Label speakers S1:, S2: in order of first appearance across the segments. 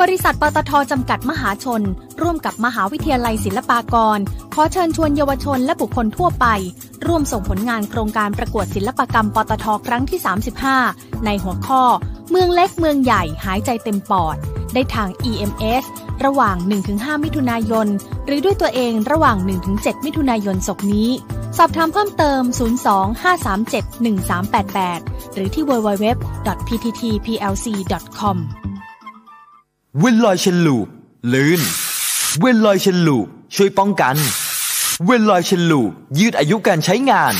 S1: บริษัทปตทจำกัดมหาชน ร่วมกับมหาวิทยาลัยศิลปากร ขอเชิญชวนเยาวชนและบุคคลทั่วไป ร่วมส่งผลงานโครงการประกวดศิลปกรรมปตทครั้งที่ 35 ในหัวข้อ เมืองเล็กเมืองใหญ่หายใจเต็มปอด ได้ทาง EMS ระหว่าง 1-5 มิถุนายน หรือด้วยตัวเองระหว่าง 1-7 มิถุนายนศกนี้ สอบถามเพิ่มเติม 02-537-1388 หรือที่ www.pttplc.com
S2: เวนลอย Chain Lube ลื่น เวนลอย Chain Lube ช่วยป้องกัน เวนลอย Chain Lube ยืดอายุการใช้งาน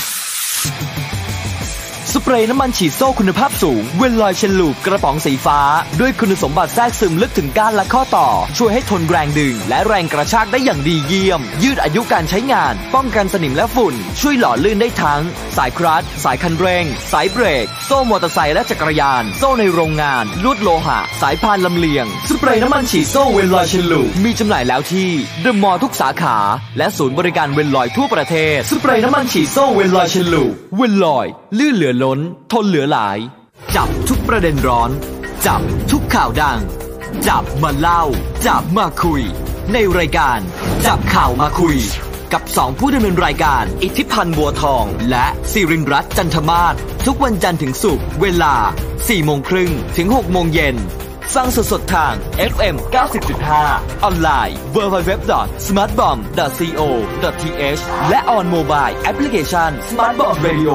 S2: สเปรย์น้ำมันฉีดโซ่คุณภาพสูง เวนลอย Chain Lube กระป๋องสีฟ้า ด้วยคุณสมบัติแทรกซึมลึกถึงก้านและข้อต่อ ช่วยให้ทนแรงดึง และแรงกระชากได้อย่างดีเยี่ยม ยืดอายุการใช้งาน ป้องกันสนิมและฝุ่น ช่วยหล่อลื่นได้ทั้ง สายคลัตช์สายคันเร่ง สายเบรก โซ่มอเตอร์ไซค์และจักรยาน โซ่ในโรงงาน ลวดโลหะ สายพานลำเลียง สเปรย์น้ำมันฉีดโซ่เวนลอย Chain Lube มีจำหน่ายแล้วที่เดอะมอลล์ทุกสาขา และศูนย์บริการเวนลอยทั่วประเทศ สเปรย์น้ำมันฉีดโซ่เวนลอย Chain Lube เวนลอย ลื่นเหลือล้นทนเหลือหลาย จับทุกประเด็นร้อน จับทุกข่าวดัง จับมาเล่า จับมาคุย ในรายการ จับข่าวมาคุย กับสองผู้ดำเนินรายการ อิทธิพันธ์บัวทอง และสิรินรัตน์จันทมาศทุกวันจันทร์ถึงศุกร์เวลา4โมงครึ่งถึง6โมงเย็นฟังสดๆทาง FM 90.5 ออนไลน์ www.smartbomb.co.th และ on mobile application Smart Bomb Radio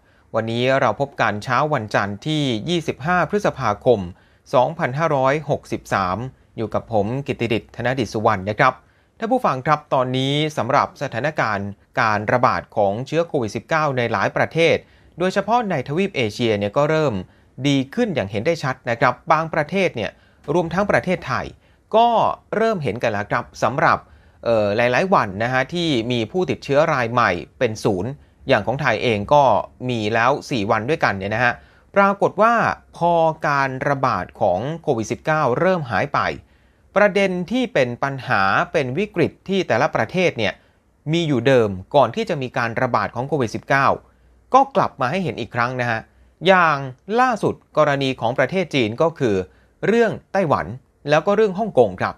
S3: วันนี้เราพบกันเช้าวันจันทร์ที่ 25 พฤษภาคม 2563 อยู่กับผมกิติดิษฐ์ธนดิษสุวรรณนะครับท่านผู้ฟังครับตอนนี้สำหรับสถานการณ์การระบาดของเชื้อโควิด -19 ในหลายประเทศ โดยเฉพาะในทวีปเอเชียเนี่ยก็เริ่มดีขึ้นอย่างเห็นได้ชัดนะครับบางประเทศเนี่ยรวมทั้งประเทศไทย ก็เริ่มเห็นกันแล้วครับสำหรับหลายๆ วันนะฮะที่มีผู้ติดเชื้อรายใหม่เป็นศูนย์ อย่างของไทยเองก็มีแล้ว 4 วันด้วยกันเนี่ยนะฮะปรากฏว่าพอการระบาดของโควิด -19 เริ่มหายไป ประเด็นที่เป็นปัญหาเป็นวิกฤตที่แต่ละประเทศเนี่ยมีอยู่เดิมก่อนที่จะมีการระบาดของโควิด -19 ก็กลับมาให้เห็นอีกครั้งนะฮะ อย่างล่าสุดกรณีของประเทศจีนก็คือ เรื่องไต้หวันแล้วก็เรื่องฮ่องกงครับ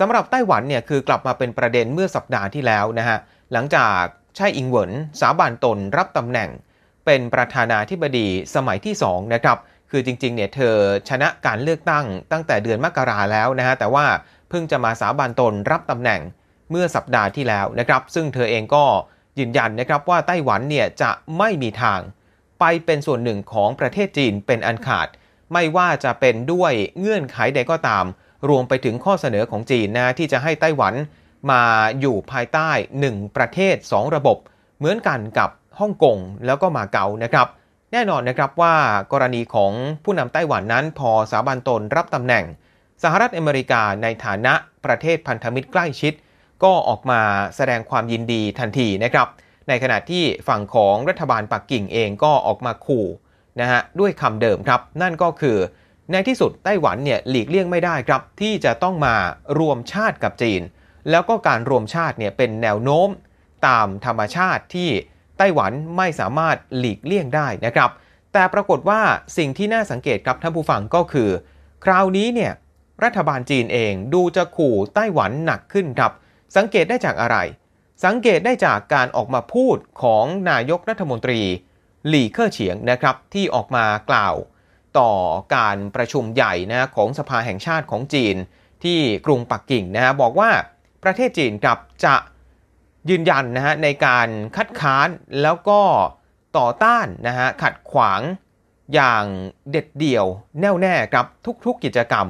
S3: สำหรับไต้หวันเนี่ยคือกลับมาเป็นประเด็นเมื่อสัปดาห์ที่แล้วนะฮะหลังจาก ไช่อิงเหวินสาบานตนรับตำแหน่ง เป็นประธานาธิบดีสมัยที่ 2 นะครับ คือจริงๆเนี่ยเธอชนะการเลือกตั้งตั้งแต่เดือนมกราแล้วนะฮะแต่ว่าเพิ่งจะมาสาบานตนรับตำแหน่งเมื่อสัปดาห์ที่แล้วนะครับ ซึ่งเธอเองก็ยืนยันนะครับว่าไต้หวันเนี่ยจะไม่มีทาง ไปเป็นส่วนหนึ่งของประเทศจีนเป็นอันขาด ไม่ว่าจะเป็นด้วยเงื่อนไขใดก็ตาม รวมไปถึงข้อเสนอของจีนนะที่จะให้ไต้หวัน มาอยู่ภายใต้ 1 ประเทศ 2 ระบบ เหมือนกันกับฮ่องกงแล้วก็มาเก๊านะครับแน่นอนนะครับว่ากรณีของผู้นำไต้หวันนั้นพอสาบานตนรับตำแหน่ง สหรัฐอเมริกาในฐานะประเทศพันธมิตรใกล้ชิด ก็ออกมาแสดงความยินดีทันทีนะครับ ในขณะที่ฝั่งของรัฐบาลปักกิ่งเองก็ออกมาขู่นะฮะด้วยคำเดิมครับ นั่นก็คือ ในที่สุดไต้หวันเนี่ยหลีกเลี่ยงไม่ได้ครับ ที่จะต้องมารวมชาติกับจีน แล้วก็การรวมชาติเนี่ยเป็นแนวโน้มตามธรรมชาติที่ไต้หวันไม่สามารถหลีกเลี่ยงได้นะครับ แต่ปรากฏว่าสิ่งที่น่าสังเกตครับท่านผู้ฟังก็คือ คราวนี้เนี่ยรัฐบาลจีนเองดูจะขู่ไต้หวันหนักขึ้นครับ สังเกตได้จากอะไร สังเกตได้จากการออกมาพูดของนายกรัฐมนตรีหลี่เค่อเฉียงนะครับที่ออกมากล่าว ต่อการประชุมใหญ่นะของสภาแห่งชาติของจีนที่กรุงปักกิ่งนะฮะบอกว่า ประเทศจีนกับจะยืนยันนะฮะในการคัดค้านแล้วก็ต่อต้านนะฮะขัดขวางอย่างเด็ดเดี่ยวแน่วแน่ครับทุกๆกิจกรรม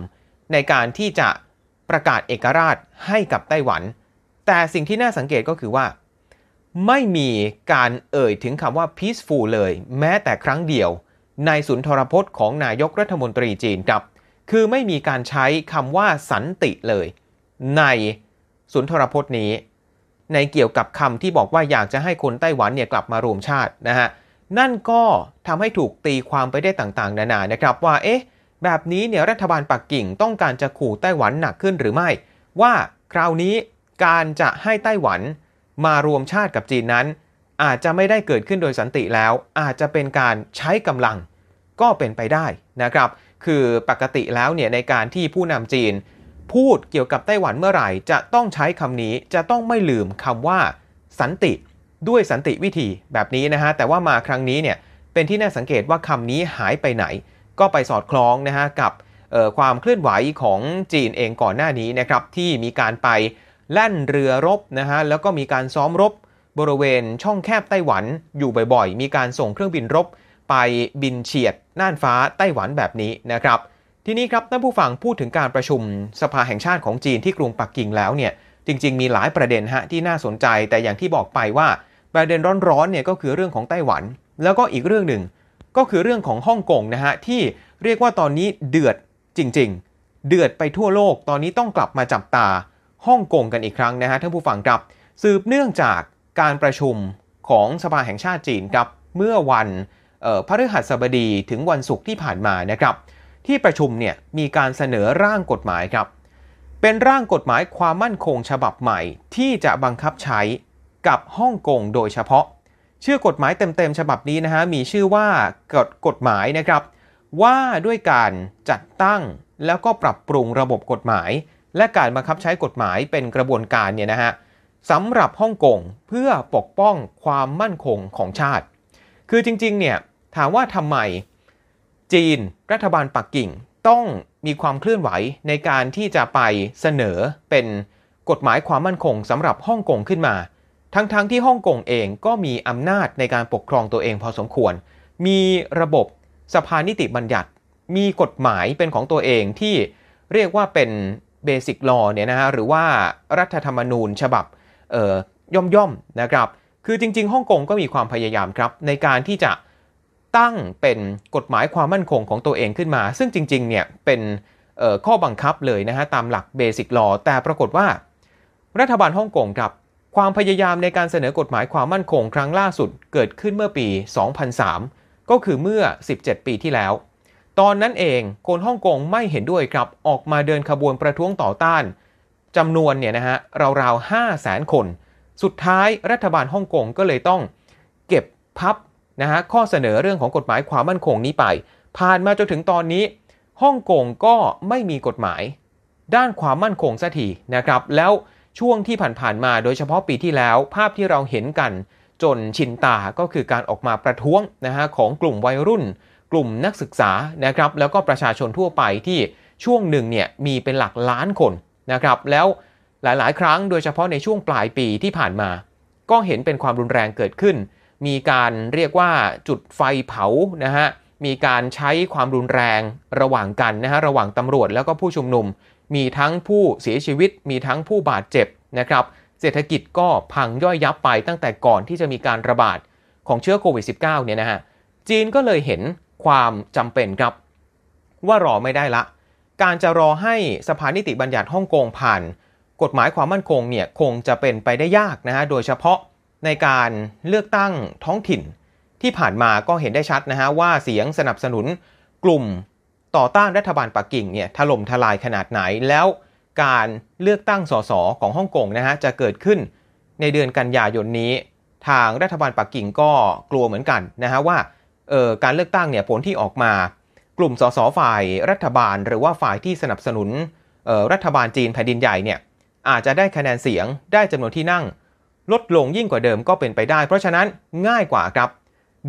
S3: ในการที่จะประกาศเอกราชให้กับไต้หวัน แต่สิ่งที่น่าสังเกตก็คือว่า ไม่มีการเอ่ยถึงคำว่า peaceful เลย แม้แต่ครั้งเดียว ในสุนทรพจน์ของนายกรัฐมนตรีจีนครับ คือไม่มีการใช้คำว่าสันติเลย ใน สุนทรพจน์นี้ ในเกี่ยวกับคำที่บอกว่าอยากจะให้คนไต้หวันเนี่ยกลับมารวมชาตินะฮะนั่นก็ทำให้ถูกตีความไปได้ต่างๆ นานานะครับว่าเอ๊ะแบบนี้เนี่ยรัฐบาลปักกิ่งต้องการจะขู่ไต้หวันหนักขึ้นหรือไม่ ว่าคราวนี้การจะให้ไต้หวันมารวมชาติกับจีนนั้น อาจจะไม่ได้เกิดขึ้นโดยสันติแล้ว อาจจะเป็นการใช้กำลังก็เป็นไปได้นะครับ คือปกติแล้วเนี่ยในการที่ผู้นำจีน พูดเกี่ยวกับไต้หวันเมื่อไหร่ จะต้องใช้คำนี้จะต้องไม่ลืมคำว่า สันติ ด้วยสันติวิธีแบบนี้นะฮะแต่ว่ามาครั้งนี้เนี่ยเป็นที่น่าสังเกตว่าคำนี้หายไปไหน ก็ไปสอดคล้องนะฮะกับความเคลื่อนไหวของจีนเองก่อนหน้านี้นะครับที่มีการไปแล่นเรือรบนะฮะแล้วก็มีการซ้อมรบบริเวณช่องแคบไต้หวันอยู่บ่อยๆ มีการส่งเครื่องบินรบ ไปบินเฉียดน่านฟ้าไต้หวันแบบนี้นะครับ ทีนี้ครับท่านผู้ฟังพูดถึงการประชุมสภาแห่งชาติของจีนที่กรุงปักกิ่งแล้วเนี่ยจริง ๆ มีหลายประเด็นฮะที่น่าสนใจ แต่อย่างที่บอกไปว่าประเด็นร้อนๆเนี่ยก็คือเรื่องของไต้หวัน แล้วก็อีกเรื่องหนึ่งก็คือเรื่องของฮ่องกงนะฮะที่เรียกว่าตอนนี้เดือดจริง ๆ เดือดไปทั่วโลกตอนนี้ต้องกลับมาจับตาฮ่องกงกันอีกครั้งนะฮะท่านผู้ฟังครับ สืบเนื่องจากการประชุมของสภาแห่งชาติจีนครับเมื่อวันพฤหัสบดีถึงวันศุกร์ที่ผ่านมานะครับ ที่ประชุมเนี่ยมีการเสนอร่างกฎหมายครับ เป็นร่างกฎหมายความมั่นคงฉบับใหม่ที่จะบังคับใช้กับฮ่องกงโดยเฉพาะ ชื่อกฎหมายเต็มๆฉบับนี้นะฮะมีชื่อว่ากฎกฎหมายนะครับ ว่าด้วยการจัดตั้งแล้วก็ปรับปรุงระบบกฎหมาย และการบังคับใช้กฎหมายเป็นกระบวนการเนี่ยนะฮะสำหรับฮ่องกงเพื่อปกป้องความมั่นคงของชาติ คือจริงๆเนี่ยถามว่าทำไม จีน รัฐบาลปักกิ่งต้องมีความเคลื่อนไหวในการที่จะไปเสนอเป็นกฎหมายความมั่นคงสำหรับฮ่องกงขึ้นมา ทั้งๆทที่ฮ่องกงเองก็มีอำนาจในการปกครองตัวเองพอสมควร มีระบบสภานิติบัญญัติ มีกฎหมายเป็นของตัวเองที่เรียกว่าเป็นเบสิกลอเนี่ยนะฮะหรือว่ารัฐธรรมนูญฉบับย่อมย่อมนะครับ คือจริงๆฮ่องกงก็มีความพยายามครับในการที่จะ ตั้งเป็นกฎหมายความมั่นคงของตัวเองขึ้นมา ซึ่งจริงๆเนี่ยเป็นข้อบังคับเลยนะฮะตามหลักเบสิกลอแต่ปรากฏว่า รัฐบาลฮ่องกงครับความพยายามในการเสนอกฎหมายความมั่นคงครั้งล่าสุดเกิดขึ้นเมื่อปี 2003 ก็คือเมื่อ 17 ปีที่แล้ว ตอนนั้นเองคนฮ่องกงไม่เห็นด้วยครับออกมาเดินขบวนประท้วงต่อต้านจำนวนเนี่ยนะฮะราวๆ 5 0 0แสนคน สุดท้ายรัฐบาลฮ่องกงก็เลยต้อง เก็บพับ นะฮะข้อเสนอเรื่องของกฎหมายความมั่นคงนี้ไป ผ่านมาจนถึงตอนนี้ฮ่องกงก็ไม่มีกฎหมาย ด้านความมั่นคงสักทีนะครับ แล้วช่วงที่ผ่านๆมาโดยเฉพาะปีที่แล้ว ภาพที่เราเห็นกัน จนชินตาก็คือการออกมาประท้วงนะฮะของกลุ่มวัยรุ่น กลุ่มนักศึกษานะครับ แล้วก็ประชาชนทั่วไปที่ช่วงหนึ่งเนี่ยมีเป็นหลักล้านคนนะครับ แล้วหลายๆ ครั้งโดยเฉพาะในช่วงปลายปีที่ผ่านมา ก็เห็นเป็นความรุนแรงเกิดขึ้น มีการเรียกว่าจุดไฟเผานะฮะมีการใช้ความรุนแรงระหว่างกันนะฮะระหว่างตำรวจแล้วก็ผู้ชุมนุม มีทั้งผู้เสียชีวิต มีทั้งผู้บาดเจ็บนะครับเศรษฐกิจก็พังย่อยยับไปตั้งแต่ก่อนที่จะมีการระบาดของเชื้อโควิด -19 เนี่ยนะฮะจีนก็เลยเห็นความจำเป็นครับ ว่ารอไม่ได้ละ การจะรอให้สภานิติบัญญัติฮ่องกงผ่าน กฎหมายความมั่นคงเนี่ยคงจะเป็นไปได้ยากนะฮะโดยเฉพาะ ในการเลือกตั้งท้องถิ่นที่ผ่านมาก็เห็นได้ชัดนะฮะว่าเสียงสนับสนุนกลุ่มต่อต้านรัฐบาลปักกิ่งเนี่ยถล่มทลายขนาดไหนแล้วการเลือกตั้งสสของฮ่องกงนะฮะจะเกิดขึ้นในเดือนกันยายนนี้ ทางรัฐบาลปักกิ่งก็กลัวเหมือนกันนะฮะว่าเออการเลือกตั้งเนี่ยผลที่ออกมา กลุ่มสสฝ่ายรัฐบาล หรือว่าฝ่ายที่สนับสนุนรัฐบาลจีนแผ่นดินใหญ่เนี่ยอาจจะได้คะแนนเสียงได้จำนวนที่นั่ง ลดลงยิ่งกว่าเดิมก็เป็นไปได้ เพราะฉะนั้นง่ายกว่าครับ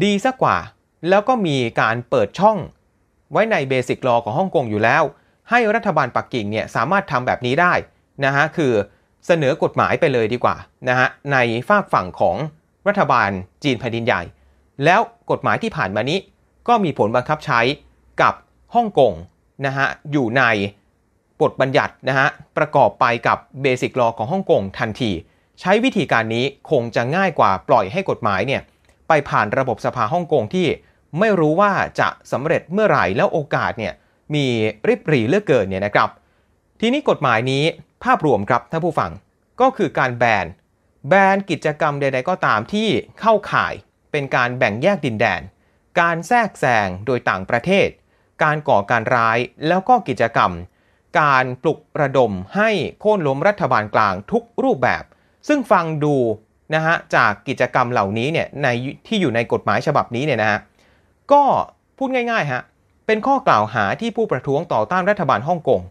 S3: ดีสักกว่า แล้วก็มีการเปิดช่อง ไว้ในเบสิกลอของฮ่องกงอยู่แล้ว ให้รัฐบาลปักกิ่งเนี่ยสามารถทำแบบนี้ได้นะฮะคือเสนอกฎหมายไปเลยดีกว่านะฮะในฝากฝั่งของรัฐบาลจีนแผ่นดินใหญ่ แล้วกฎหมายที่ผ่านมานี้ก็มีผลบังคับใช้กับฮ่องกงนะฮะอยู่ในบทบัญญัตินะฮะประกอบไปกับเบสิกลอของฮ่องกงทันที ใช้วิธีการนี้คงจะง่ายกว่าปล่อยให้กฎหมายเนี่ยไปผ่านระบบสภาฮ่องกงที่ไม่รู้ว่าจะสำเร็จเมื่อไหร่แล้วโอกาสเนี่ยมีริบหรี่เลือกเกินเนี่ยนะครับ ทีนี้กฎหมายนี้ภาพรวมครับท่านผู้ฟังก็คือการแบนแบนกิจกรรมใดๆก็ตามที่เข้าข่ายเป็นการแบ่งแยกดินแดน การแทรกแซงโดยต่างประเทศ การก่อการร้ายแล้วก็กิจกรรม การปลุกระดมให้โค่นล้มรัฐบาลกลางทุกรูปแบบ ซึ่งฟังดูนะฮะจากกิจกรรมเหล่านี้เนี่ยในที่อยู่ในกฎหมายฉบับนี้เนี่ยนะฮะก็พูดง่ายๆฮะเป็นข้อกล่าวหาที่ผู้ประท้วงต่อต้านรัฐบาลฮ่องกง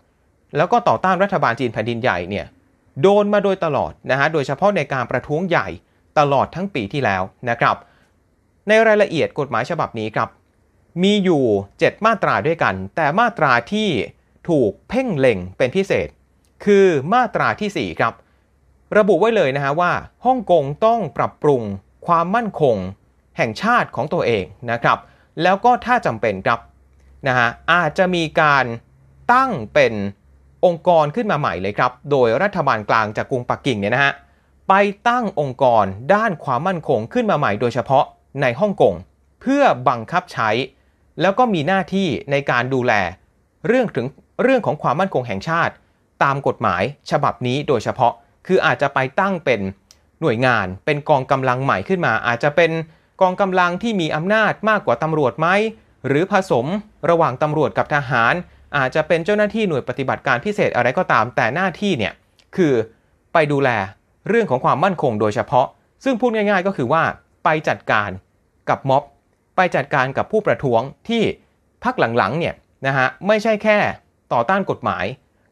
S3: แล้วก็ต่อต้านรัฐบาลจีนแผ่นดินใหญ่เนี่ยโดนมาโดยตลอดนะฮะโดยเฉพาะในการประท้วงใหญ่ตลอดทั้งปีที่แล้วนะครับ ในรายละเอียดกฎหมายฉบับนี้ครับ มีอยู่ 7 มาตราด้วยกัน แต่มาตราที่ถูกเพ่งเล็งเป็นพิเศษ คือมาตราที่ 4 ครับ ระบุไว้เลยนะฮะว่าฮ่องกงต้องปรับปรุงความมั่นคงแห่งชาติของตัวเองนะครับ แล้วก็ถ้าจำเป็นครับนะฮะอาจจะมีการตั้งเป็นองค์กรขึ้นมาใหม่เลยครับ โดยรัฐบาลกลางจากกรุงปักกิ่งเนี่ยนะฮะไปตั้งองค์กรด้านความมั่นคงขึ้นมาใหม่โดยเฉพาะในฮ่องกงเพื่อบังคับใช้ แล้วก็มีหน้าที่ในการดูแลเรื่องถึงเรื่องของความมั่นคงแห่งชาติ ตามกฎหมายฉบับนี้โดยเฉพาะ คืออาจจะไปตั้งเป็นหน่วยงาน เป็นกองกำลังใหม่ขึ้นมา อาจจะเป็นกองกำลังที่มีอำนาจมากกว่าตำรวจไหมหรือผสมระหว่างตำรวจกับทหาร อาจจะเป็นเจ้าหน้าที่หน่วยปฏิบัติการพิเศษอะไรก็ตามแต่หน้าที่เนี่ยคือไปดูแลเรื่องของความมั่นคงโดยเฉพาะ ซึ่งพูดง่ายๆก็คือว่าไปจัดการกับม็อบไปจัดการกับผู้ประท้วงที่พักหลังๆเนี่ยนะฮะไม่ใช่แค่ต่อต้านกฎหมาย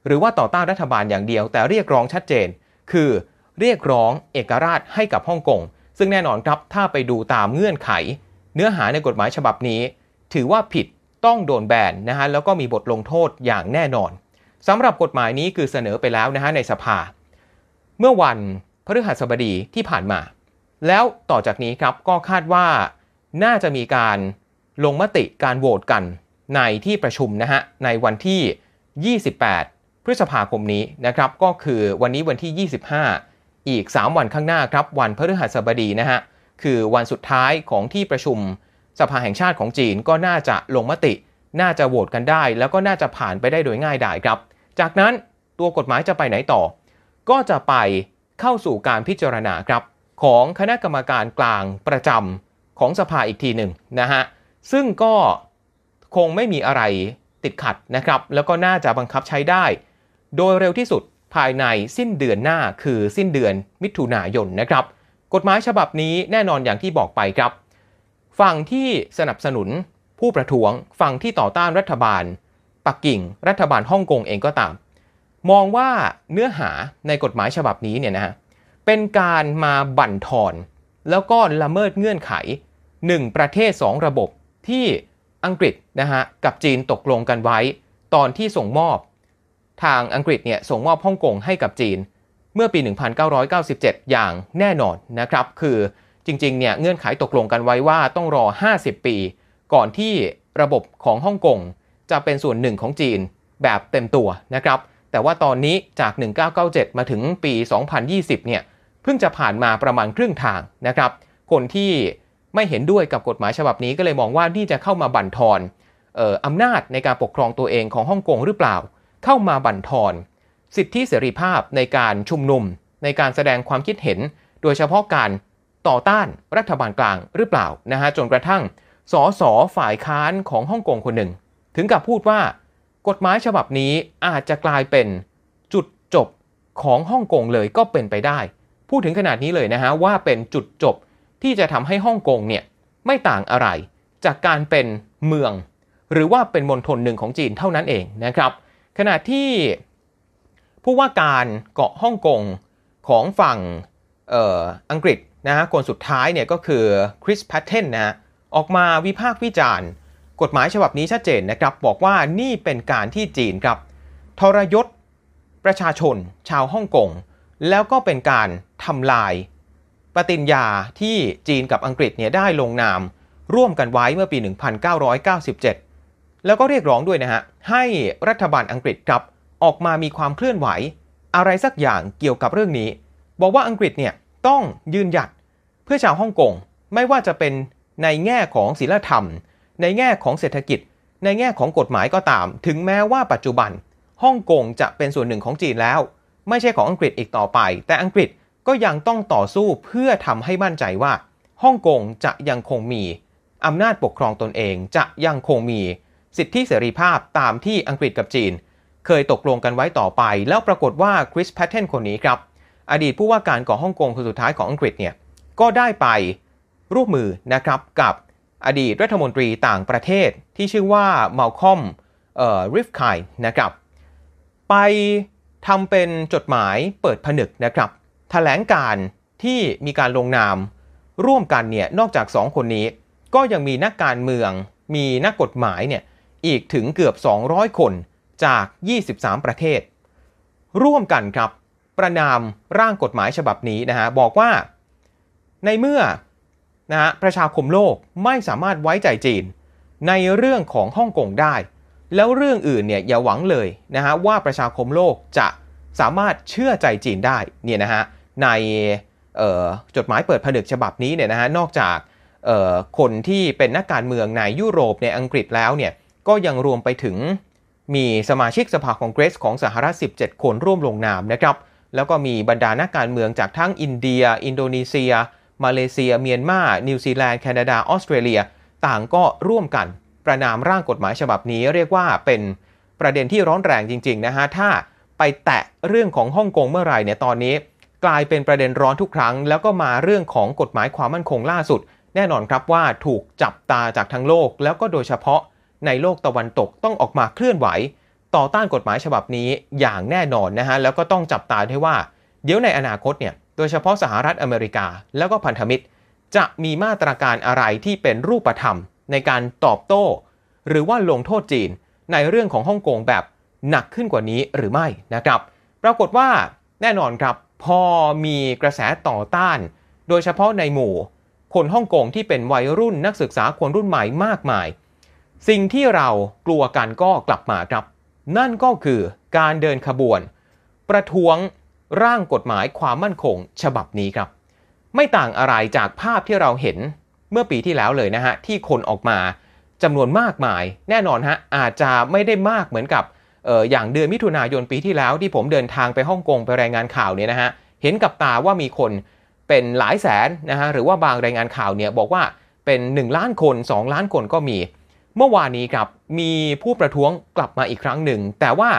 S3: หรือว่าต่อต้านรัฐบาลอย่างเดียว แต่เรียกร้องชัดเจน คือเรียกร้องเอกราชให้กับฮ่องกง ซึ่งแน่นอนครับถ้าไปดูตามเงื่อนไข เนื้อหาในกฎหมายฉบับนี้ ถือว่าผิดต้องโดนแบนนะฮะแล้วก็มีบทลงโทษอย่างแน่นอนสำหรับกฎหมายนี้คือเสนอไปแล้วนะฮะในสภา เมื่อวันพฤหัสบดีที่ผ่านมา แล้วต่อจากนี้ครับก็คาดว่าน่าจะมีการลงมติการโหวตกันในที่ประชุมนะฮะในวันที่ 28 พฤษภาคมนี้นะครับก็คือวันนี้วันที่ 25 อีก 3 วันข้างหน้าครับวันพฤหัสบดีนะฮะคือวันสุดท้ายของที่ประชุมสภาแห่งชาติของจีนก็น่าจะลงมติ น่าจะโหวตกันได้ แล้วก็น่าจะผ่านไปได้โดยง่ายดายครับ จากนั้นตัวกฎหมายจะไปไหนต่อ ก็จะไปเข้าสู่การพิจารณาครับ ของคณะกรรมการกลางประจำของสภาอีกทีหนึ่งนะฮะซึ่งก็คงไม่มีอะไรติดขัดนะครับ แล้วก็น่าจะบังคับใช้ได้ โดยเร็วที่สุดภายในสิ้นเดือนหน้าคือสิ้นเดือนมิถุนายนนะครับ กฎหมายฉบับนี้แน่นอนอย่างที่บอกไปครับ ฝั่งที่สนับสนุนผู้ประท้วงฝั่งที่ต่อต้านรัฐบาล ปักกิ่ง รัฐบาลฮ่องกงเองก็ตาม มองว่าเนื้อหาในกฎหมายฉบับนี้เนี่ยนะฮะเป็นการมาบั่นทอน แล้วก็ละเมิดเงื่อนไข 1 ประเทศ 2 ระบบที่อังกฤษนะฮะกับจีนตกลงกันไว้ ตอนที่ส่งมอบ ทางอังกฤษเนี่ยส่งมอบฮ่องกงให้กับจีน เมื่อปี 1997 อย่างแน่นอนนะครับ คือจริงๆเนี่ยเงื่อนไขตกลงกันไว้ว่าต้องรอ 50 ปี ก่อนที่ระบบของฮ่องกงจะเป็นส่วนหนึ่งของจีนแบบเต็มตัวนะครับ แต่ว่าตอนนี้จาก 1997 มาถึงปี 2020 เนี่ยเพิ่งจะผ่านมาประมาณครึ่งทางนะครับ คนที่ไม่เห็นด้วยกับกฎหมายฉบับนี้ก็เลยมองว่านี่จะเข้ามาบั่นทอนอออำนาจในการปกครองตัวเองของฮ่องกงหรือเปล่า เข้ามาบั่นทอน สิทธิเสรีภาพในการชุมนุม ในการแสดงความคิดเห็น โดยเฉพาะการต่อต้านรัฐบาลกลางหรือเปล่านะฮะจนกระทั่งสสฝ่ายค้านของฮ่องกงคนหนึ่ง ถึงกับพูดว่ากฎหมายฉบับนี้อาจจะกลายเป็นจุดจบของฮ่องกงเลยก็เป็นไปได้ พูดถึงขนาดนี้เลยนะฮะว่าเป็นจุดจบที่จะทำให้ฮ่องกงเนี่ยไม่ต่างอะไร จากการเป็นเมือง หรือว่าเป็นมณฑลหนึ่งของจีนเท่านั้นเองนะครับ ขณะที่ผู้ว่าการเกาะฮ่องกงของฝั่งอออังกฤษนะฮะคนสุดท้ายเนี่ยก็คือคริสแพทเทนนะฮะออกมาวิพากษ์วิจารณ์ กฎหมายฉบับนี้ชัดเจนนะครับ บอกว่านี่เป็นการที่จีนครับ ทรยศประชาชนชาวฮ่องกงแล้วก็เป็นการทำลายปฏิญญาที่จีนกับอังกฤษเนี่ยได้ลงนาม ร่วมกันไว้เมื่อปี 1997 แล้วก็เรียกร้องด้วยนะฮะ ให้รัฐบาลอังกฤษครับออกมามีความเคลื่อนไหว อะไรสักอย่างเกี่ยวกับเรื่องนี้ บอกว่าอังกฤษเนี่ยต้องยืนหยัดเพื่อชาวฮ่องกงไม่ว่าจะเป็นในแง่ของศีลธรรม ในแง่ของเศรษฐกิจ ในแง่ของกฎหมายก็ตาม ถึงแม้ว่าปัจจุบันฮ่องกงจะเป็นส่วนหนึ่งของจีนแล้ว ไม่ใช่ของอังกฤษอีกต่อไป แต่อังกฤษก็ยังต้องต่อสู้เพื่อทำให้มั่นใจว่าฮ่องกงจะยังคงมีอำนาจปกครองตนเองจะยังคงมี สิทธิเสรีภาพตามที่อังกฤษกับจีน เคยตกลงกันไว้ต่อไป แล้วปรากฏว่าคริสแพทเทนคนนี้ครับ อดีตผู้ว่าการของฮ่องกงคนสุดท้ายของอังกฤษเนี่ยก็ได้ไปร่วมมือนะครับกับอดีตรัฐมนตรีต่างประเทศที่ชื่อว่ามาลคอมเอ่อริฟคายนะครับ ไปทำเป็นจดหมายเปิดผนึกนะครับถแถลงการที่มีการลงนาม ร่วมกันเนี่ยนอกจาก 2 คนนี้ ก็ยังมีนักการเมือง มีนักกฎหมายเนี่ย อีกถึงเกือบ 200 คนจาก 23 ประเทศ ร่วมกันครับ ประนามร่างกฎหมายฉบับนี้นะฮะบอกว่า ในเมื่อนะฮะประชาคมโลกไม่สามารถไว้ใจจีน ในเรื่องของฮ่องกงได้ แล้วเรื่องอื่นเนี่ยอย่าหวังเลยนะฮะว่าประชาคมโลกจะสามารถเชื่อใจจีนได้เนี่ยนะฮะในจดหมายเปิดผนึกฉบับนี้เนี่ยนะฮะนอกจากคนที่เป็นนักการเมืองในยุโรปในอังกฤษแล้วเนี่ย ก็ยังรวมไปถึงมีสมาชิกสภาคองเกรสของสหรัฐ 17 คนร่วมลงนามนะครับ แล้วก็มีบรรดานักการเมืองจากทั้งอินเดีย อินโดนีเซีย มาเลเซีย เมียนมา นิวซีแลนด์ แคนาดา ออสเตรเลีย ต่างก็ร่วมกันประนามร่างกฎหมายฉบับนี้เรียกว่าเป็นประเด็นที่ร้อนแรงจริง ๆ นะฮะ ถ้าไปแตะเรื่องของฮ่องกงเมื่อไหร่เนี่ยตอนนี้ กลายเป็นประเด็นร้อนทุกครั้ง แล้วก็มาเรื่องของกฎหมายความมั่นคงล่าสุด แน่นอนครับว่าถูกจับตาจากทั้งโลก แล้วก็โดยเฉพาะ ในโลกตะวันตกต้องออกมาเคลื่อนไหว ต่อต้านกฎหมายฉบับนี้อย่างแน่นอนนะฮะแล้วก็ต้องจับตาด้วยว่า เดี๋ยวในอนาคตเนี่ยโดยเฉพาะสหรัฐอเมริกา แล้วก็พันธมิตร จะมีมาตรการอะไรที่เป็นรูปธรรม ในการตอบโต้ หรือว่าลงโทษจีน ในเรื่องของฮ่องกงแบบหนักขึ้นกว่านี้หรือไม่นะครับ ปรากฏว่าแน่นอนครับพอมีกระแสต่อต้าน โดยเฉพาะในหมู่ คนฮ่องกงที่เป็นวัยรุ่นนักศึกษาคนรุ่นใหม่มากมาย สิ่งที่เรากลัวกันก็กลับมาครับ นั่นก็คือการเดินขบวน ประท้วงร่างกฎหมายความมั่นคงฉบับนี้ครับ ไม่ต่างอะไรจากภาพที่เราเห็นเมื่อปีที่แล้วเลยนะฮะ ที่คนออกมาจำนวนมากมาย แน่นอนฮะอาจจะไม่ได้มากเหมือนกับอออย่างเดือนมิถุนายนปีที่แล้วที่ผมเดินทางไปฮ่องกงไปรายงานข่าวเนี่ยนะฮะเห็นกับตาว่ามีคนเป็นหลายแสนนะฮะหรือว่าบางรายงานข่าวเนี่ยบอกว่าเป็น 1 ล้านคน 2 ล้านคนก็มี เมื่อวานนี้ครับมีผู้ประท้วงกลับมาอีกครั้งหนึ่ง แต่ว่า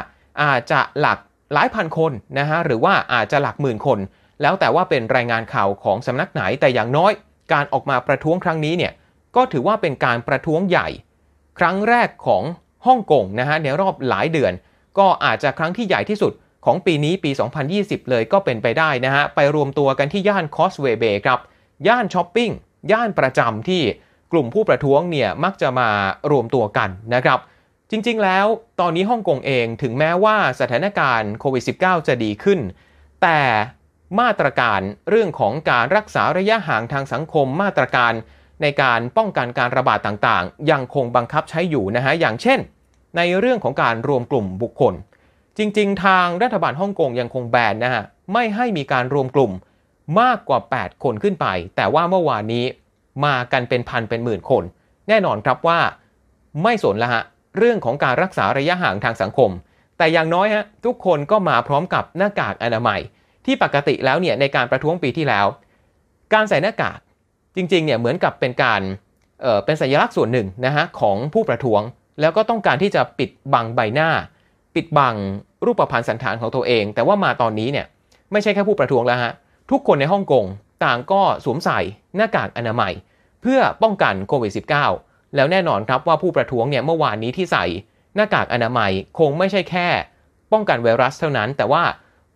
S3: อาจจะหลักหลายพันคนนะฮะหรือว่าอาจจะหลักหมื่นคน แล้วแต่ว่าเป็นรายงานข่าวของสำนักไหนแต่อย่างน้อย การออกมาประท้วงครั้งนี้เนี่ยก็ถือว่าเป็นการประท้วงใหญ่ ครั้งแรกของฮ่องกงนะฮะในรอบหลายเดือน ก็อาจจะครั้งที่ใหญ่ที่สุดของปีนี้ปี 2020 เลยก็เป็นไปได้นะฮะ ไปรวมตัวกันที่ย่านคอสเวเบย์ครับ ย่านช้อปปิ้ง ย่านประจำที่ กลุ่มผู้ประท้วงเนี่ยมักจะมารวมตัวกันนะครับ จริงๆ แล้วตอนนี้ฮ่องกงเองถึงแม้ว่าสถานการณ์โควิด -19 จะดีขึ้น แต่มาตรการเรื่องของการรักษาระยะห่างทางสังคมมาตรการในการป้องกันการระบาดต่างๆ ยังคงบังคับใช้อยู่นะฮะ อย่างเช่น ในเรื่องของการรวมกลุ่มบุคคล จริง ๆ ทางรัฐบาลฮ่องกงยังคงแบนนะฮะ ไม่ให้มีการรวมกลุ่มมากกว่า 8 คนขึ้นไป แต่ว่าเมื่อวานนี้ มากันเป็นพันเป็นหมื่นคน แน่นอนครับว่าไม่สนละฮะเรื่องของการรักษาระยะห่างทางสังคม แต่อย่างน้อยฮะทุกคนก็มาพร้อมกับหน้ากากอนามัย ที่ปกติแล้วเนี่ยในการประท้วงปีที่แล้ว การใส่หน้ากากจริงๆเนี่ยเหมือนกับเป็นการเเป็นสัญลักษณ์ส่วนหนึ่งนะฮะของผู้ประท้วง แล้วก็ต้องการที่จะปิดบังใบหน้า ปิดบังรูปพรรณสันฐานของตัวเอง แต่ว่ามาตอนนี้เนี่ยไม่ใช่แค่ผู้ประท้วงแล้วฮะทุกคนในฮ่องกง ต่างก็สวมใส่หน้ากากอนามัย เพื่อป้องกันโควิด -19 แล้วแน่นอนครับว่าผู้ประท้วงเนี่ยเมื่อวานนี้ที่ใส่หน้ากากอนามัยคงไม่ใช่แค่ ป้องกันไวรัสเท่านั้น แต่ว่า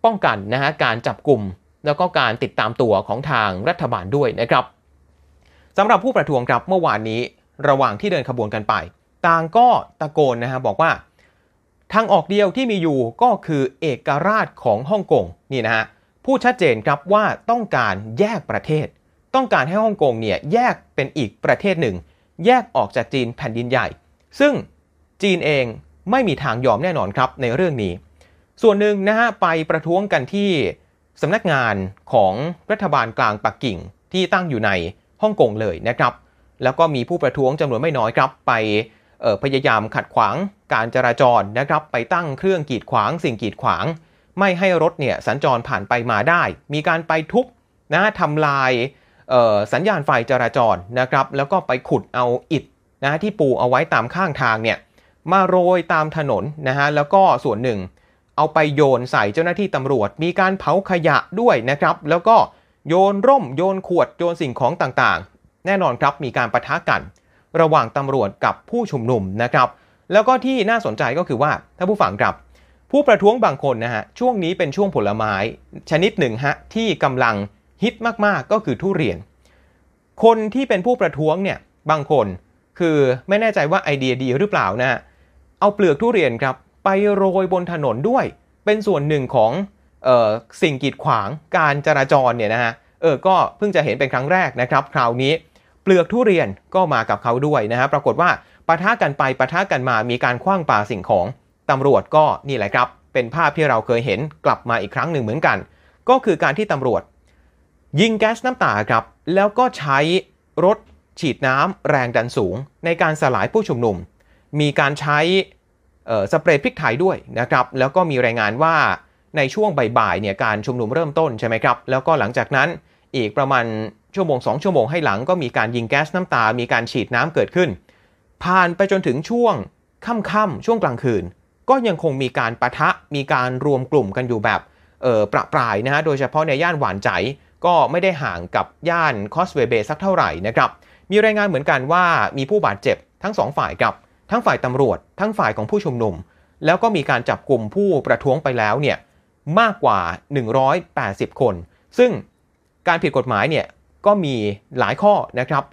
S3: ป้องกันนะฮะการจับกลุ่ม แล้วก็การติดตามตัวของทางรัฐบาลด้วยนะครับสำหรับผู้ประท้วงครับเมื่อวานนี้ระหว่างที่เดินขบวนกันไป ต่างก็ตะโกนนะฮะบอกว่า ทางออกเดียวที่มีอยู่ก็คือเอกราชของฮ่องกงนี่นะฮะ พูดชัดเจนครับว่าต้องการแยกประเทศ ต้องการให้ฮ่องกงเนี่ยแยกเป็นอีกประเทศหนึ่ง แยกออกจากจีนแผ่นดินใหญ่ ซึ่งจีนเองไม่มีทางยอมแน่นอนครับในเรื่องนี้ ส่วนหนึ่งนะฮะไปประท้วงกันที่สำนักงานของรัฐบาลกลางปักกิ่งที่ตั้งอยู่ในฮ่องกงเลยนะครับ แล้วก็มีผู้ประท้วงจำนวนไม่น้อยครับ ไปพยายามขัดขวางการจราจรนะครับ ไปตั้งเครื่องกีดขวางสิ่งกีดขวาง ไม่ให้รถเนี่ยสัญจรผ่านไปมาได้ มีการไปทุบนะทำลายสัญญาณไฟจราจรนะครับ แล้วก็ไปขุดเอาอิฐนะที่ปูเอาไว้ตามข้างทางเนี่ยมาโรยตามถนนนะฮะแล้วก็ส่วนหนึ่ง เอาไปโยนใส่เจ้าหน้าที่ตำรวจ มีการเผาขยะด้วยนะครับ แล้วก็โยนร่มโยนขวดโยนสิ่งของต่างๆ แน่นอนครับมีการประทะกัน ระหว่างตำรวจกับผู้ชุมนุมนะครับ แล้วก็ที่น่าสนใจก็คือว่าถ้าผู้ฟังครับ ผู้ประท้วงบางคนนะฮะช่วงนี้เป็นช่วงผลไม้ชนิดหนึ่งฮะที่กำลังฮิตมากๆก็คือทุเรียน คนที่เป็นผู้ประท้วงเนี่ยบางคนคือไม่แน่ใจว่าไอเดียดีหรือเปล่านะเอาเปลือกทุเรียนครับไปโรยบนถนนด้วย เป็นส่วนหนึ่งของออสิ่งกีดขวางการจราจรเนี่ยนะฮะเออก็เพิ่งจะเห็นเป็นครั้งแรกนะครับ คราวนี้เปลือกทุเรียนก็มากับเขาด้วยนะฮะปรากฏว่าปะทะกันไปปะทะกันมามีการคว้างปาสิ่งของ ตำรวจก็นี่แหละครับ เป็นภาพที่เราเคยเห็นกลับมาอีกครั้งหนึ่งเหมือนกัน ก็คือการที่ตำรวจ ยิงแก๊สน้ำตาครับ แล้วก็ใช้รถฉีดน้ำแรงดันสูง ในการสลายผู้ชุมนุม มีการใช้สเปรย์พริกไทยด้วยนะครับ แล้วก็มีรายงานว่าในช่วงบ่ายๆเนี่ยการชุมนุมเริ่มต้นใช่ไหมครับ แล้วก็หลังจากนั้นอีกประมาณชั่วโมง 2 ชั่วโมงให้หลังก็มีการยิงแก๊สน้ำตา มีการฉีดน้ำเกิดขึ้น ผ่านไปจนถึงช่วงค่ำๆช่วงกลางคืน ก็ยังคงมีการประทะมีการรวมกลุ่มกันอยู่แบบเออประปรายนะฮะโดยเฉพาะในย่านหวานใจ ก็ไม่ได้ห่างกับย่านคอสเวเบสักเท่าไหร่นะครับมีรายงานเหมือนกันว่ามีผู้บาดเจ็บทั้ง2ฝ่ายครับทั้งฝ่ายตำรวจ ทั้งฝ่ายของผู้ชุมนุม แล้วก็มีการจับกลุ่มผู้ประท้วงไปแล้วเนี่ยมากกว่า 180 คน ซึ่งการผิดกฎหมายเนี่ยก็มีหลายข้อนะครับ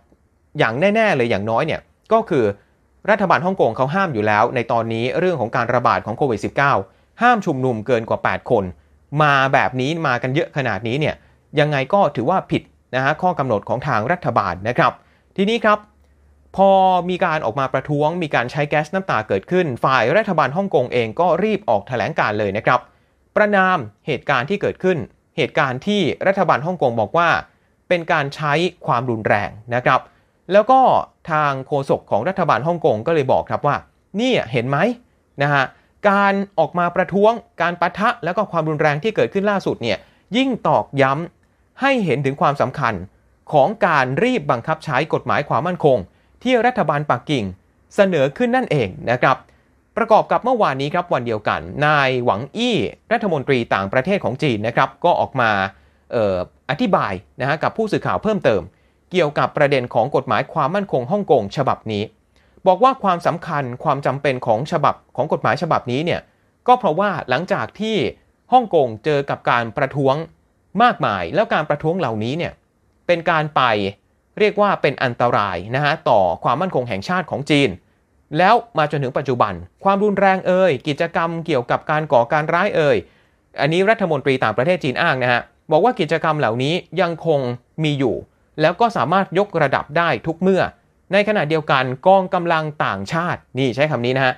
S3: อย่างแน่ ๆ เลยอย่างน้อยเนี่ยก็คือ รัฐบาลฮ่องกงเขาห้ามอยู่แล้ว ในตอนนี้เรื่องของการระบาดของโควิด -19 ห้ามชุมนุมเกินกว่า 8 คน มาแบบนี้มากันเยอะขนาดนี้เนี่ยยังไงก็ถือว่าผิดนะฮะข้อกำหนดของทางรัฐบาลนะครับ ทีนี้ครับ พอมีการออกมาประท้วง มีการใช้แก๊สน้ำตาเกิดขึ้น ฝ่ายรัฐบาลฮ่องกงเองก็รีบออกแถลงการเลยนะครับ ประนามเหตุการณ์ที่เกิดขึ้น เหตุการณ์ที่รัฐบาลฮ่องกงบอกว่า เป็นการใช้ความรุนแรงนะครับ แล้วก็ทางโฆษกของรัฐบาลฮ่องกงก็เลยบอกครับว่านี่เห็นไหมนะฮะการออกมาประท้วงการประทะแล้วก็ความรุนแรงที่เกิดขึ้นล่าสุดเนี่ยยิ่งตอกย้ำให้เห็นถึงความสำคัญของการรีบบังคับใช้กฎหมายความมั่นคง ที่รัฐบาลปักกิ่งเสนอขึ้นนั่นเองนะครับประกอบกับเมื่อวานนี้ครับวันเดียวกัน นายหวังอี้รัฐมนตรีต่างประเทศของจีนนะครับก็ออกมาอออธิบายนะฮะกับผู้สื่อข่าวเพิ่มเติม เกี่ยวกับประเด็นของกฎหมายความมั่นคงฮ่องกงฉบับนี้ บอกว่าความสำคัญความจำเป็นของฉบับของกฎหมายฉบับนี้เนี่ยก็เพราะว่าหลังจากที่ฮ่องกงเจอกับการประท้วงมากมาย แล้วการประท้วงเหล่านี้เนี่ยเป็นการไปเรียกว่าเป็นอันตรายนะฮะต่อความมั่นคงแห่งชาติของจีน แล้วมาจนถึงปัจจุบัน ความรุนแรงเอ่ยกิจกรรมเกี่ยวกับการก่อการร้ายเอ่ยอันนี้รัฐมนตรีต่างประเทศจีนอ้างนะฮะบอกว่ากิจกรรมเหล่านี้ยังคงมีอยู่ แล้วก็สามารถยกระดับได้ทุกเมื่อ ในขณะเดียวกันกองกำลังต่างชาตินี่ใช้คำนี้นะฮะ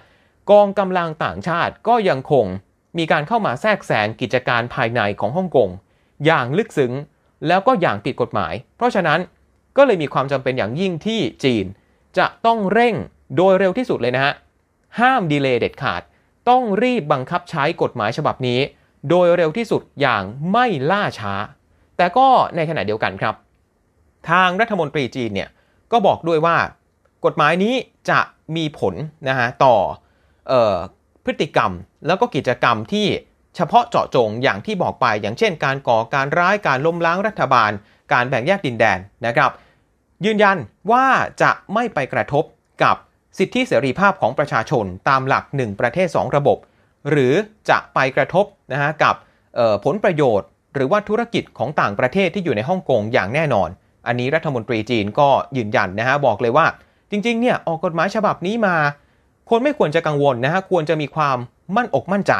S3: กองกำลังต่างชาติก็ยังคงมีการเข้ามาแทรกแซงกิจการภายในของฮ่องกงอย่างลึกซึ้งแล้วก็อย่างผิดกฎหมาย เพราะฉะนั้นก็เลยมีความจำเป็นอย่างยิ่งที่จีน จะต้องเร่งโดยเร็วที่สุดเลยนะฮะห้ามดีเลย์เด็ดขาด ต้องรีบบังคับใช้กฎหมายฉบับนี้ โดยเร็วที่สุดอย่างไม่ล่าช้า แต่ก็ในขณะเดียวกันครับ ทางรัฐมนตรีจีนเนี่ยก็บอกด้วยว่ากฎหมายนี้จะมีผลนะฮะต่อออพฤติกรรมแล้วก็กิจกรรมที่เฉพาะเจาะจงอย่างที่บอกไป อย่างเช่น การก่อการร้ายการล้มล้างรัฐบาล การแบ่งแยกดินแดนนะครับ ยืนยันว่าจะไม่ไปกระทบกับสิทธิเสรีภาพของประชาชนตามหลัก 1 ประเทศ 2 ระบบ หรือจะไปกระทบนะฮะกับผลประโยชน์ หรือว่าธุรกิจของต่างประเทศที่อยู่ในฮ่องกงอย่างแน่นอน อันนี้รัฐมนตรีจีนก็ยืนยันนะฮะบอกเลยว่า จริงๆเนี่ยออกกฎหมายฉบับนี้มา คนไม่ควรจะกังวลนะฮะควรจะมีความมั่นอกมั่นใจ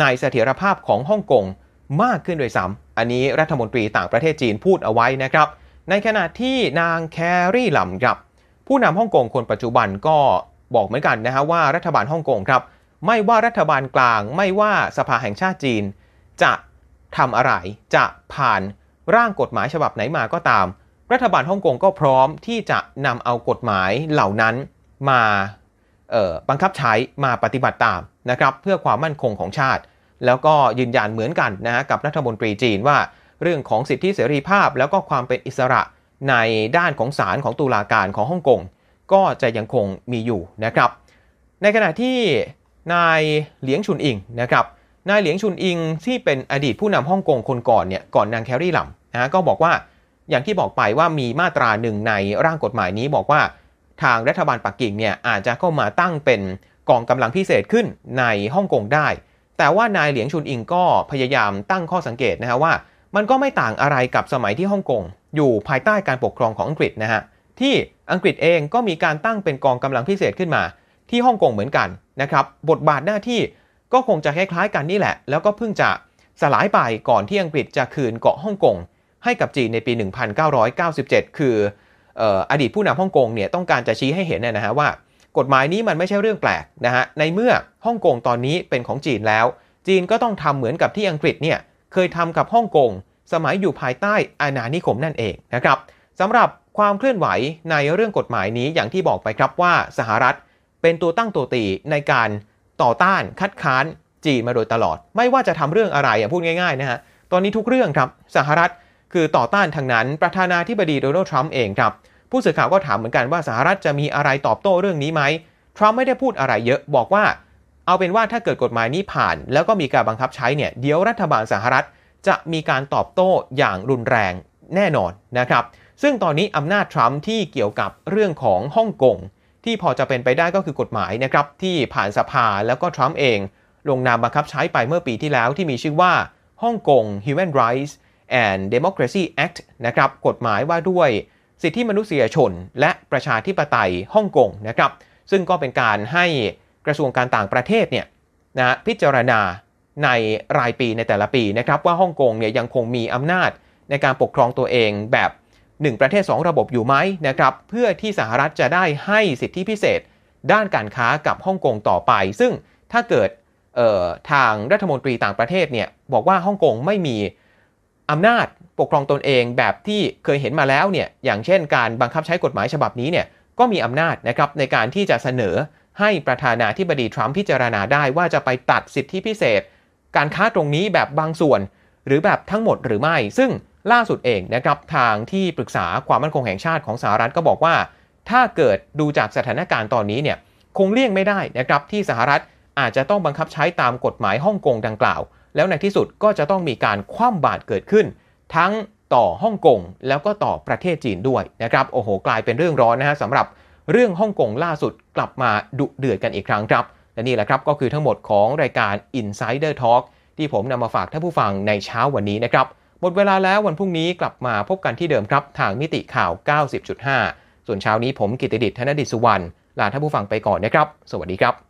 S3: ในเสถียรภาพของฮ่องกงมากขึ้นโดยซ้ำอันนี้รัฐมนตรีต่างประเทศจีนพูดเอาไว้นะครับ ในขณะที่นางแครี่หลำครับผู้นำฮ่องกงคนปัจจุบันก็บอกเหมือนกันนะฮะว่ารัฐบาลฮ่องกงครับ ไม่ว่ารัฐบาลกลาง ไม่ว่าสภาแห่งชาติจีน จะทำอะไรจะผ่านร่างกฎหมายฉบับไหนมาก็ตาม รัฐบาลฮ่องกงก็พร้อมที่จะนำเอากฎหมายเหล่านั้นมาบังคับใช้มาปฏิบัติตามนะครับเพื่อความมั่นคงของชาติ แล้วก็ยืนยันเหมือนกันนะฮะกับรัฐมนตรีจีนว่า เรื่องของสิทธิเสรีภาพ แล้วก็ความเป็นอิสระในด้านของศาลของตุลาการของฮ่องกงก็จะยังคงมีอยู่นะครับ ในขณะที่นายเหลียงชุนอิงนะครับนายเหลียงชุนอิงที่เป็นอดีตผู้นำฮ่องกงคนก่อนเนี่ยก่อนนางแครี่หลัมนะก็บอกว่า อย่างที่บอกไปว่ามีมาตราหนึ่งในร่างกฎหมายนี้บอกว่า ทางรัฐบาลปักกิ่งเนี่ยอาจจะเข้ามาตั้งเป็นกองกำลังพิเศษขึ้นในฮ่องกงได้ แต่ว่านายเหลียงชุนอิงก็พยายามตั้งข้อสังเกตนะฮะว่า มันก็ไม่ต่างอะไรกับสมัยที่ฮ่องกงอยู่ภายใต้การปกครองของอังกฤษนะฮะที่อังกฤษเองก็มีการตั้งเป็นกองกำลังพิเศษขึ้นมา ที่ฮ่องกงเหมือนกันนะครับบทบาทหน้าที่ก็คงจะคล้ายๆกันนี่แหละ แล้วก็เพิ่งจะสลายไปก่อนที่อังกฤษจะคืนเกาะฮ่องกง ให้กับจีนในปี 1997 คืออดีตผู้นำฮ่องกงเนี่ยต้องการจะชี้ให้เห็นนะฮะว่ากฎหมายนี้มันไม่ใช่เรื่องแปลกนะฮะในเมื่อฮ่องกงตอนนี้เป็นของจีนแล้ว จีนก็ต้องทำเหมือนกับที่อังกฤษเนี่ยเคยทำกับฮ่องกงสมัยอยู่ภายใต้อาณานิคมนั่นเองนะครับสำหรับความเคลื่อนไหวในเรื่องกฎหมายนี้อย่างที่บอกไปครับว่าสหรัฐเป็นตัวตั้งตัวตีในการต่อต้านคัดค้านจีนมาโดยตลอด ไม่ว่าจะทำเรื่องอะไรพูดง่ายๆนะฮะตอนนี้ทุกเรื่องครับสหรัฐ คือต่อต้านทางนั้น ประธานาธิบดีโดนัลด์ทรัมป์เองครับ ผู้สื่อข่าวก็ถามเหมือนกันว่าสหรัฐจะมีอะไรตอบโต้เรื่องนี้ไหมทรัมป์ไม่ได้พูดอะไรเยอะบอกว่า เอาเป็นว่าถ้าเกิดกฎหมายนี้ผ่าน แล้วก็มีการบังคับใช้เนี่ยเดี๋ยวรัฐบาลสหรัฐจะมีการตอบโต้อย่างรุนแรงแน่นอนนะครับ ซึ่งตอนนี้อำนาจทรัมป์ที่เกี่ยวกับเรื่องของฮ่องกงที่พอจะเป็นไปได้ก็คือกฎหมายนะครับที่ผ่านสภาแล้วก็ทรัมป์เอง ลงนามบังคับใช้ไปเมื่อปีที่แล้วที่มีชื่อว่าฮ่องกง Human Rights and Democracy Act นะครับกฎหมายว่าด้วยสิทธิมนุษยชน และประชาธิปไตยฮ่องกงนะครับซึ่งก็เป็นการให้กระทรวงการต่างประเทศเนี่ยนะพิจารณาในรายปีในแต่ละปีนะครับว่าฮ่องกงเนี่ยยังคงมีอำนาจในการปกครองตัวเองแบบ 1 ประเทศ 2 ระบบอยู่ไหมนะครับเพื่อที่สหรัฐจะได้ให้สิทธิพิเศษ ด้านการค้ากับฮ่องกงต่อไป ซึ่งถ้าเกิดทางรัฐมนตรีต่างประเทศเนี่ยบอกว่าฮ่องกงไม่มี อำนาจปกครองตนเองแบบที่เคยเห็นมาแล้วเนี่ยอย่างเช่นการบังคับใช้กฎหมายฉบับนี้เนี่ยก็มีอำนาจนะครับในการที่จะเสนอให้ประธานาธิบดีทรัมป์พิจารณาได้ว่าจะไปตัดสิทธิพิเศษ การค้าตรงนี้แบบบางส่วน หรือแบบทั้งหมดหรือไม่ ซึ่งล่าสุดเองนะครับทางที่ปรึกษาความมั่นคงแห่งชาติของสหรัฐก็บอกว่า ถ้าเกิดดูจากสถานการณ์ตอนนี้เนี่ยคงเลี่ยงไม่ได้นะครับที่สหรัฐอาจจะต้องบังคับใช้ตามกฎหมายฮ่องกงดังกล่าว แล้วในที่สุดก็จะต้องมีการคว่ำบาตรเกิดขึ้น ทั้งต่อฮ่องกงแล้วก็ต่อประเทศจีนด้วยนะครับโอ้โหกลายเป็นเรื่องร้อนนะฮะสำหรับเรื่องฮ่องกงล่าสุดกลับมาดุเดือดกันอีกครั้งครับ และนี่แหละครับก็คือทั้งหมดของรายการ Insider Talk ที่ผมนำมาฝากท่านผู้ฟังในเช้าวันนี้นะครับหมดเวลาแล้ววันพรุ่งนี้กลับมาพบกันที่เดิมครับ ทางมิติข่าว 90.5 ส่วนเช้านี้ผมกิติดิษฐ์ธนดิษสุวรรณลาท่านผู้ฟังไปก่อนนะครับ สวัสดีครับ